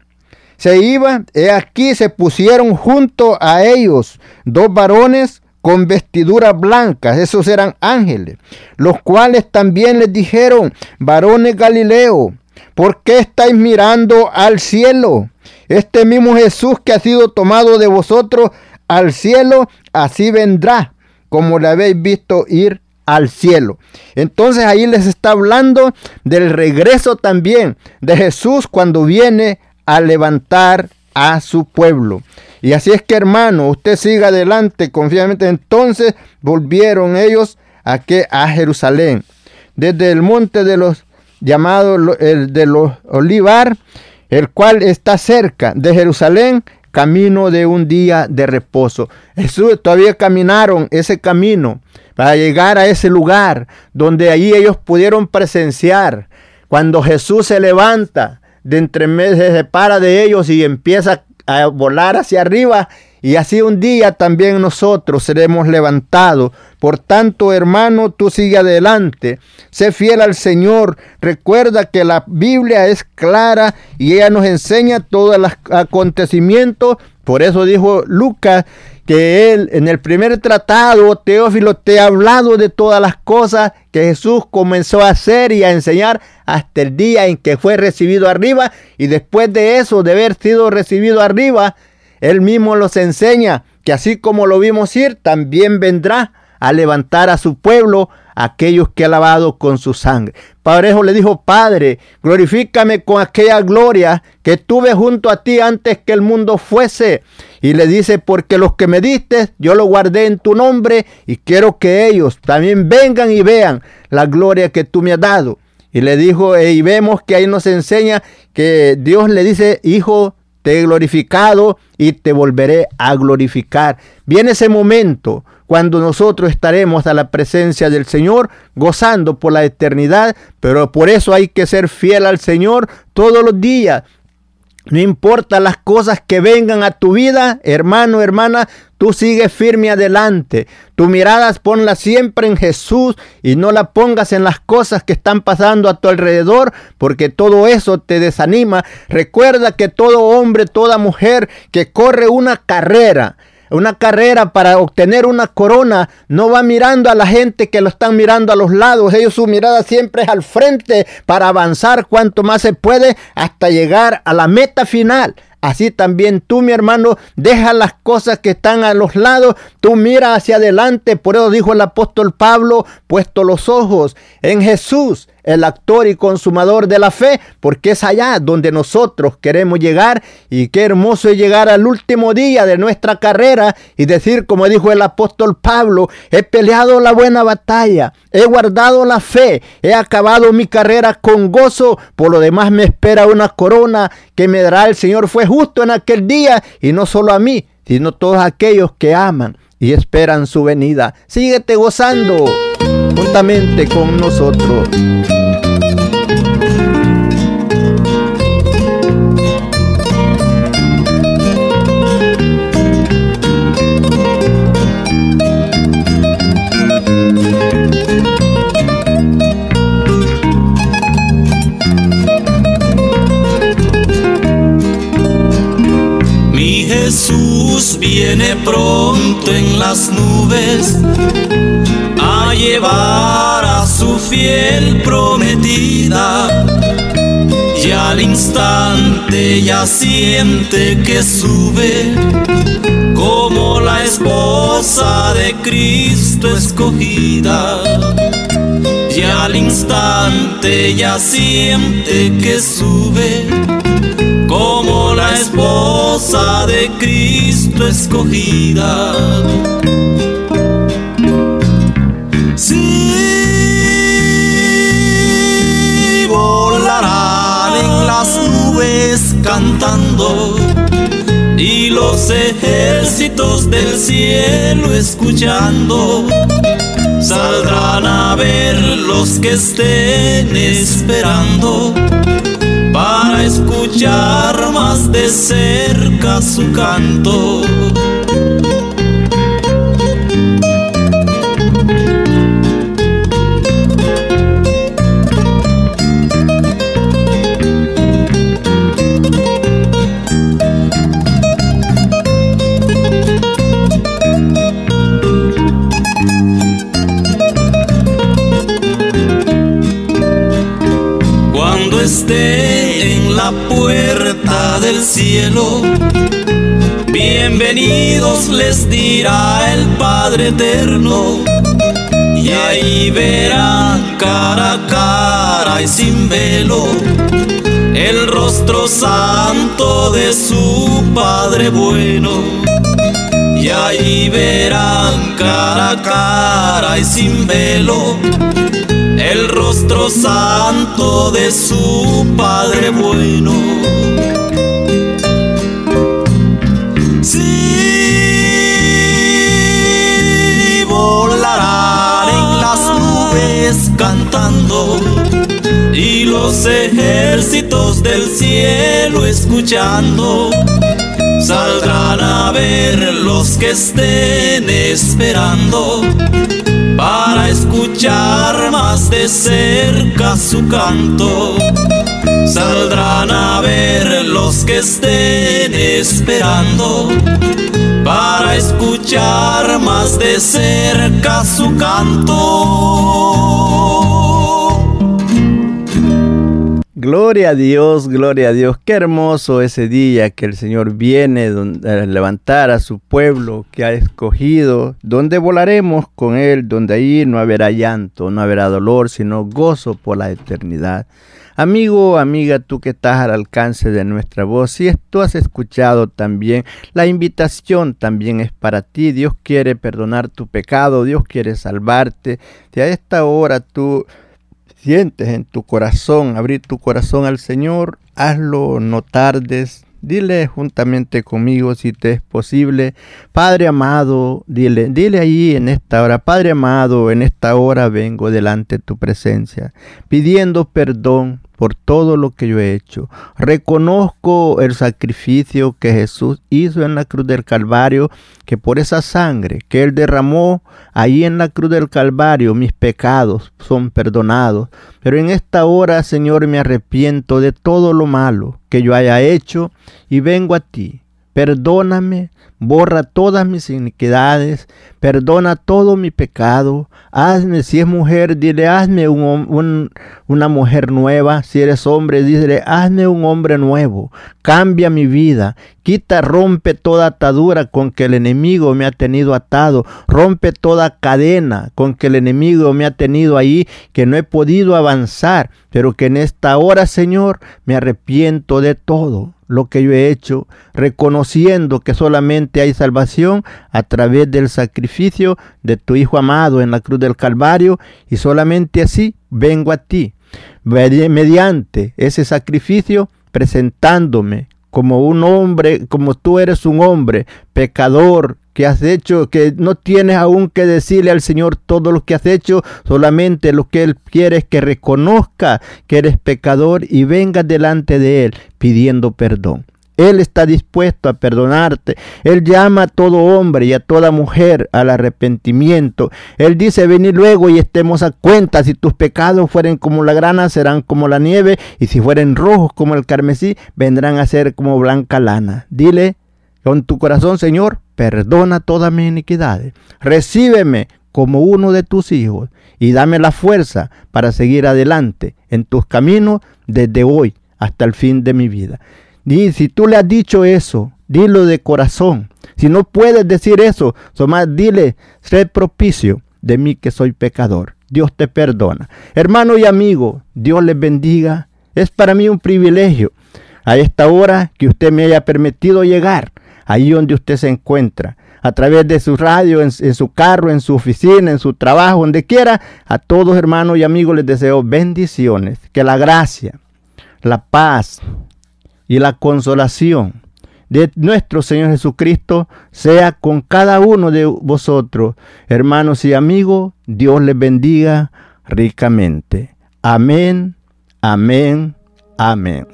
se iba, he aquí se pusieron junto a ellos dos varones con vestiduras blancas, esos eran ángeles, los cuales también les dijeron, varones Galileo, ¿por qué estáis mirando al cielo? Este mismo Jesús que ha sido tomado de vosotros al cielo, así vendrá, como le habéis visto ir al cielo. Entonces ahí les está hablando del regreso también de Jesús cuando viene a levantar a su pueblo. Y así es que hermano, usted siga adelante confiadamente. Entonces volvieron ellos a, a Jerusalén, desde el monte de los llamados de los olivar el cual está cerca de Jerusalén, camino de un día de reposo. Jesús todavía caminaron ese camino para llegar a ese lugar donde allí ellos pudieron presenciar cuando Jesús se levanta de entre meses, se separa de ellos y empieza a volar hacia arriba y así un día también nosotros seremos levantados. Por tanto, hermano, tú sigue adelante. Sé fiel al Señor. Recuerda que la Biblia es clara y ella nos enseña todos los acontecimientos. Por eso dijo Lucas que él en el primer tratado, Teófilo, te ha hablado de todas las cosas que Jesús comenzó a hacer y a enseñar hasta el día en que fue recibido arriba. Y después de eso, de haber sido recibido arriba, él mismo los enseña que así como lo vimos ir, también vendrá a levantar a su pueblo, aquellos que ha lavado con su sangre. Padrejo le dijo, Padre, glorifícame con aquella gloria que tuve junto a ti antes que el mundo fuese. Y le dice, porque los que me diste, yo lo guardé en tu nombre y quiero que ellos también vengan y vean la gloria que tú me has dado. Y le dijo, y vemos que ahí nos enseña que Dios le dice, hijo, te he glorificado y te volveré a glorificar. Viene ese momento cuando nosotros estaremos a la presencia del Señor gozando por la eternidad, pero por eso hay que ser fiel al Señor todos los días, no importa las cosas que vengan a tu vida, hermano, hermana, tú sigues firme adelante. Tu mirada ponla siempre en Jesús y no la pongas en las cosas que están pasando a tu alrededor, porque todo eso te desanima. Recuerda que todo hombre, toda mujer que corre una carrera, una carrera para obtener una corona, no va mirando a la gente que lo están mirando a los lados. Ellos su mirada siempre es al frente para avanzar cuanto más se puede hasta llegar a la meta final. Así también tú, mi hermano, deja las cosas que están a los lados, tú mira hacia adelante. Por eso dijo el apóstol Pablo, puesto los ojos en Jesús, el actor y consumador de la fe, porque es allá donde nosotros queremos llegar y qué hermoso es llegar al último día de nuestra carrera y decir, como dijo el apóstol Pablo, he peleado la buena batalla, he guardado la fe, he acabado mi carrera con gozo, por lo demás me espera una corona que me dará el Señor. Fue justo en aquel día y no solo a mí, sino a todos aquellos que aman y esperan su venida. Síguete gozando juntamente con nosotros. Jesús viene pronto en las nubes a llevar a su fiel prometida. Y al instante ya siente que sube como la esposa de Cristo escogida. Y al instante ya siente que sube como la esposa de Cristo escogida. Sí, volarán en las nubes cantando y los ejércitos del cielo escuchando. Saldrán a ver los que estén esperando para escuchar más de cerca su canto. Del cielo, bienvenidos les dirá el Padre eterno. Y ahí verán cara a cara y sin velo el rostro santo de su Padre bueno. Y ahí verán cara a cara y sin velo el rostro santo de su Padre bueno. Cantando y los ejércitos del cielo escuchando. Saldrán a ver los que estén esperando para escuchar más de cerca su canto. Saldrán a ver los que estén esperando escuchar más de cerca su canto. Gloria a Dios, gloria a Dios. Qué hermoso ese día que el Señor viene a levantar a su pueblo que ha escogido, donde volaremos con Él, donde ahí no habrá llanto, no habrá dolor, sino gozo por la eternidad. Amigo, amiga, tú que estás al alcance de nuestra voz, si tú has escuchado también, la invitación también es para ti. Dios quiere perdonar tu pecado, Dios quiere salvarte. Si a esta hora tú sientes en tu corazón, abrir tu corazón al Señor, hazlo, no tardes. Dile juntamente conmigo si te es posible, Padre amado, dile, dile ahí en esta hora, Padre amado, en esta hora vengo delante de tu presencia, pidiendo perdón por todo lo que yo he hecho. Reconozco el sacrificio que Jesús hizo en la cruz del Calvario, que por esa sangre que Él derramó ahí en la cruz del Calvario, mis pecados son perdonados. Pero en esta hora, Señor, me arrepiento de todo lo malo que yo haya hecho y vengo a ti. Perdóname, borra todas mis iniquidades, perdona todo mi pecado, hazme, si es mujer, dile, hazme un, una mujer nueva, si eres hombre, dile, hazme un hombre nuevo, cambia mi vida, quita, rompe toda atadura con que el enemigo me ha tenido atado, rompe toda cadena con que el enemigo me ha tenido ahí, que no he podido avanzar, pero que en esta hora, Señor, me arrepiento de todo lo que yo he hecho, reconociendo que solamente hay salvación a través del sacrificio de tu Hijo amado en la cruz del Calvario, y solamente así vengo a ti, mediante ese sacrificio, presentándome como un hombre, como tú eres un hombre pecador, que has hecho, que no tienes aún que decirle al Señor todo lo que has hecho, solamente lo que Él quiere es que reconozca que eres pecador y venga delante de Él pidiendo perdón. Él está dispuesto a perdonarte. Él llama a todo hombre y a toda mujer al arrepentimiento. Él dice, venid luego y estemos a cuenta. Si tus pecados fueren como la grana, serán como la nieve. Y si fueren rojos como el carmesí, vendrán a ser como blanca lana. Dile, con tu corazón, Señor, perdona todas mis iniquidades. Recíbeme como uno de tus hijos y dame la fuerza para seguir adelante en tus caminos desde hoy hasta el fin de mi vida. Y si tú le has dicho eso, dilo de corazón. Si no puedes decir eso, dile, sé propicio de mí que soy pecador. Dios te perdona. Hermano y amigo, Dios les bendiga. Es para mí un privilegio a esta hora que usted me haya permitido llegar ahí donde usted se encuentra a través de su radio, en, su carro, en su oficina, en su trabajo, donde quiera. A todos hermanos y amigos les deseo bendiciones. Que la gracia, la paz y la consolación de nuestro Señor Jesucristo sea con cada uno de vosotros. Hermanos y amigos, Dios les bendiga ricamente. Amén, amén, amén.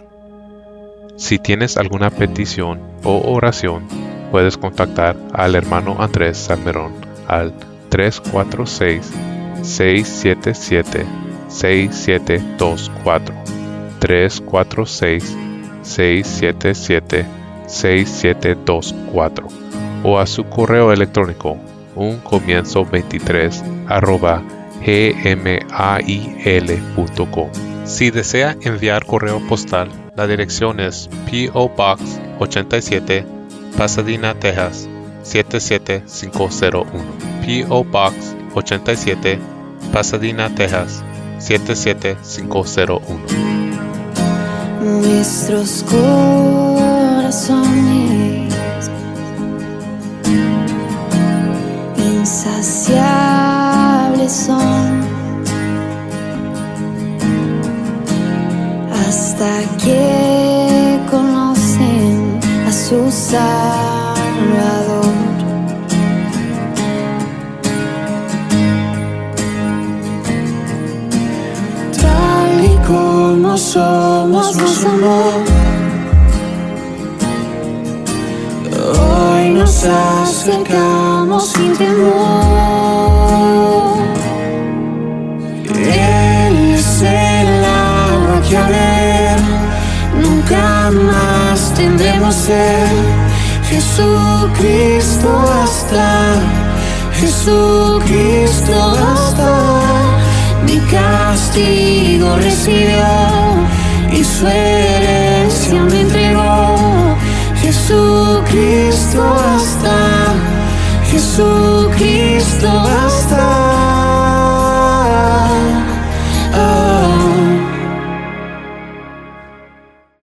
Si tienes alguna petición o oración, puedes contactar al hermano Andrés Salmerón al 346-677-6724. 346-677-6724 o a su correo electrónico un comienzo 23 arroba gmail.com. Si desea enviar correo postal, la dirección es PO Box 87 Pasadena, Texas 77501. P.O. Box 87, Pasadena, Texas 77501. Nuestros corazones insaciables son hasta que sus Salvador. Tal y como somos, nos amó. Hoy nos acercamos sin temor. Él es el agua que a ver nunca más tendemos ser Jesucristo hasta, Jesucristo hasta. Mi castigo recibió y su herencia me entregó. Jesucristo hasta, Jesucristo hasta.